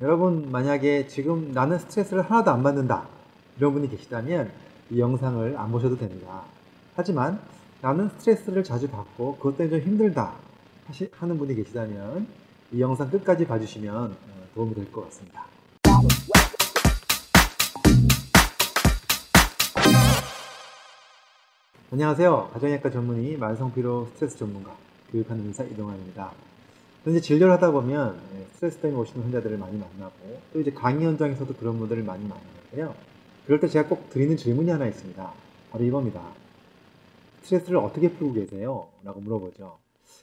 여러분 만약에 지금 나는 스트레스를 하나도 안 받는다 이런 분이 계시다면 이 영상을 안 보셔도 됩니다. 하지만 나는 스트레스를 자주 받고 그것 때문에 좀 힘들다 하는 분이 계시다면 이 영상 끝까지 봐주시면 어, 도움이 될 것 같습니다. 안녕하세요. 가정의학과 전문의 만성피로 스트레스 전문가 교육하는 의사 이동환입니다. 현재 진료를 하다 보면 예, 스트레스 때문에 오시는 환자들을 많이 만나고 또 이제 강의 현장에서도 그런 분들을 많이 만나는데요. 그럴 때 제가 꼭 드리는 질문이 하나 있습니다. 바로 이겁니다. 스트레스를 어떻게 풀고 계세요? 라고 물어보죠.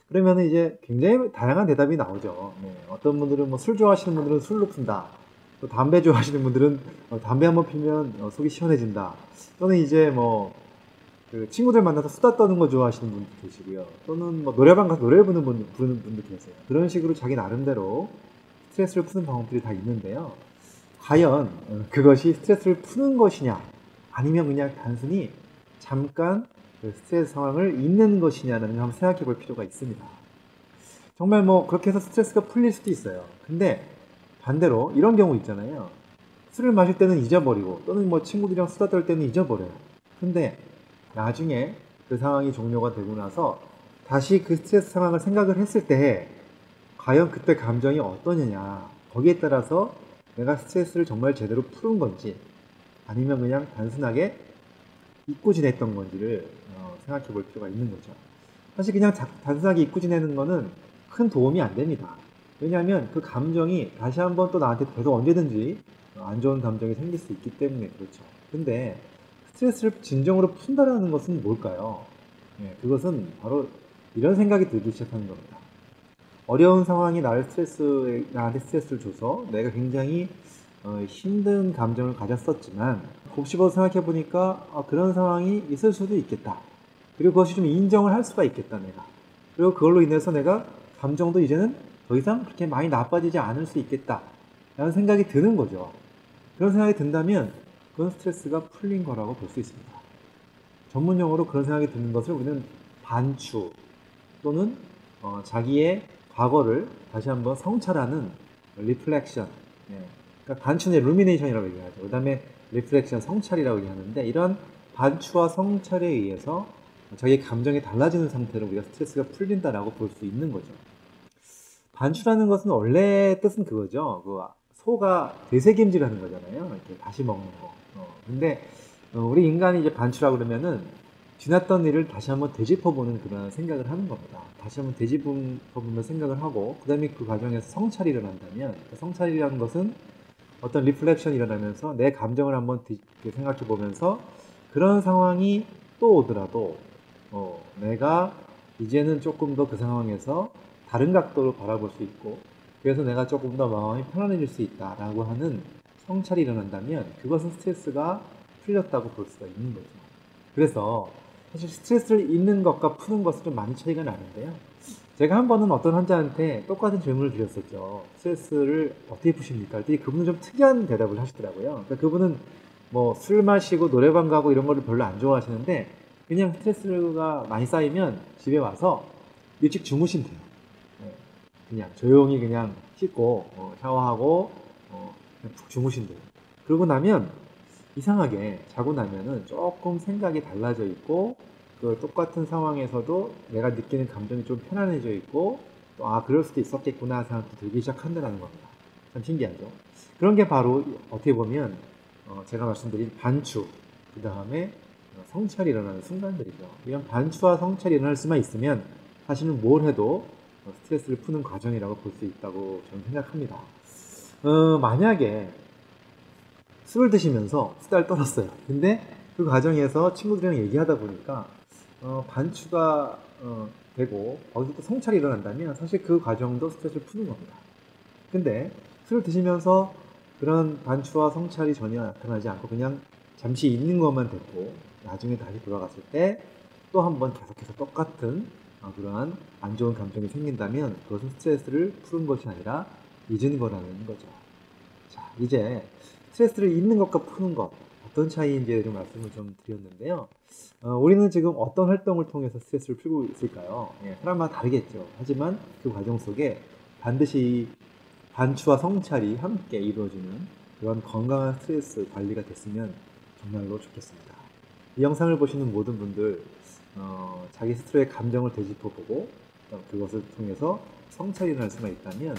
그러면 이제 굉장히 다양한 대답이 나오죠. 네, 어떤 분들은 뭐 술 좋아하시는 분들은 술로 푼다. 또 담배 좋아하시는 분들은 어, 담배 한번 피면 어, 속이 시원해진다. 또는 이제 뭐 그 친구들 만나서 수다 떠는 거 좋아하시는 분도 계시고요. 또는 뭐 노래방 가서 노래 부르는 분, 부르는 분도 계세요. 그런 식으로 자기 나름대로 스트레스를 푸는 방법들이 다 있는데요. 과연 어, 그것이 스트레스를 푸는 것이냐, 아니면 그냥 단순히 잠깐 그 스트레스 상황을 잊는 것이냐는 한번 생각해 볼 필요가 있습니다. 정말 뭐 그렇게 해서 스트레스가 풀릴 수도 있어요. 근데 반대로 이런 경우 있잖아요. 술을 마실 때는 잊어버리고 또는 뭐 친구들이랑 수다 떨 때는 잊어버려요. 근데 나중에 그 상황이 종료가 되고 나서 다시 그 스트레스 상황을 생각을 했을 때 과연 그때 감정이 어떠느냐 거기에 따라서 내가 스트레스를 정말 제대로 푸는 건지 아니면 그냥 단순하게 잊고 지냈던 건지를 어, 생각해 볼 필요가 있는 거죠. 사실 그냥 자, 단순하게 잊고 지내는 거는 큰 도움이 안 됩니다. 왜냐하면 그 감정이 다시 한번 또 나한테 계속 언제든지 안 좋은 감정이 생길 수 있기 때문에 그렇죠. 근데 스트레스를 진정으로 푼다라는 것은 뭘까요? 네, 그것은 바로 이런 생각이 들기 시작하는 겁니다. 어려운 상황이 나를 스트레스, 나한테 스트레스를 줘서 내가 굉장히 어, 힘든 감정을 가졌었지만 곱씹어 생각해 보니까 아, 그런 상황이 있을 수도 있겠다. 그리고 그것이 좀 인정을 할 수가 있겠다 내가. 그리고 그걸로 인해서 내가 감정도 이제는 더 이상 그렇게 많이 나빠지지 않을 수 있겠다. 라는 생각이 드는 거죠. 그런 생각이 든다면 그런 스트레스가 풀린 거라고 볼 수 있습니다. 전문 용어로 그런 생각이 드는 것을 우리는 반추 또는 어, 자기의 과거를 다시 한번 성찰하는 reflection. 예. 그러니까 반추는 rumination이라고 얘기하죠. 그 다음에 reflection, 성찰이라고 얘기하는데 이런 반추와 성찰에 의해서 자기의 감정이 달라지는 상태로 우리가 스트레스가 풀린다라고 볼 수 있는 거죠. 반추라는 것은 원래 뜻은 그거죠. 그 소가 되새김질하는 거잖아요. 이렇게 다시 먹는 거. 어, 근데 어, 우리 인간이 이제 반추라 그러면은 지났던 일을 다시 한번 되짚어보는 그런 생각을 하는 겁니다. 다시 한번 되짚어보면 생각을 하고 그다음에 그 과정에서 성찰이 일어난다면 그 성찰이라는 것은 어떤 reflection이 일어나면서 내 감정을 한번 생각해 보면서 그런 상황이 또 오더라도 어, 내가 이제는 조금 더 그 상황에서 다른 각도로 바라볼 수 있고 그래서 내가 조금 더 마음이 편안해질 수 있다라고 하는 성찰이 일어난다면 그것은 스트레스가 풀렸다고 볼 수가 있는 거죠. 그래서 사실 스트레스를 잊는 것과 푸는 것은 좀 많이 차이가 나는데요. 제가 한 번은 어떤 환자한테 똑같은 질문을 드렸었죠. 스트레스를 어떻게 푸십니까? 그랬더니 그분은 좀 특이한 대답을 하시더라고요. 그러니까 그분은 뭐 술 마시고 노래방 가고 이런 거를 별로 안 좋아하시는데 그냥 스트레스가 많이 쌓이면 집에 와서 일찍 주무신대요. 네. 그냥 조용히 그냥 씻고 어, 샤워하고 어, 푹 주무신대요. 그러고 나면 이상하게 자고 나면은 조금 생각이 달라져 있고 그 똑같은 상황에서도 내가 느끼는 감정이 좀 편안해져 있고 또 아 그럴 수도 있었겠구나 생각도 들기 시작한다는 겁니다. 참 신기하죠. 그런 게 바로 어떻게 보면 어 제가 말씀드린 반추 그 다음에 성찰이 일어나는 순간들이죠. 이런 반추와 성찰이 일어날 수만 있으면 사실은 뭘 해도 스트레스를 푸는 과정이라고 볼 수 있다고 저는 생각합니다. 어, 만약에 술을 드시면서 수다를 떨었어요. 근데 그 과정에서 친구들이랑 얘기하다 보니까 어, 반추가 어, 되고 거기서 또 성찰이 일어난다면 사실 그 과정도 스트레스를 푸는 겁니다. 근데 술을 드시면서 그런 반추와 성찰이 전혀 나타나지 않고 그냥 잠시 있는 것만 됐고 나중에 다시 돌아갔을 때 또 한 번 계속해서 똑같은 어, 그러한 안 좋은 감정이 생긴다면 그것은 스트레스를 푸는 것이 아니라 잊은 거라는 거죠. 자, 이제 스트레스를 잊는 것과 푸는 것 어떤 차이인지에 좀 말씀을 좀 드렸는데요. 어, 우리는 지금 어떤 활동을 통해서 스트레스를 풀고 있을까요? 예, 사람마다 다르겠죠. 하지만 그 과정 속에 반드시 반추와 성찰이 함께 이루어지는 그런 건강한 스트레스 관리가 됐으면 정말로 좋겠습니다. 이 영상을 보시는 모든 분들 어, 자기 스스로의 감정을 되짚어보고 그것을 통해서 성찰이 날 수가 있다면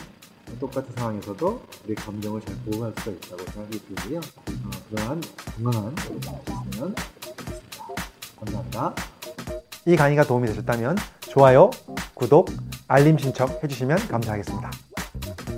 똑같은 상황에서도 우리 감정을 잘 보호할 수가 있다고 생각이 들고요. 어, 그러한 건강한 되셨으면 좋겠습니다. 감사합니다. 이 강의가 도움이 되셨다면 좋아요, 구독, 알림 신청 해주시면 감사하겠습니다.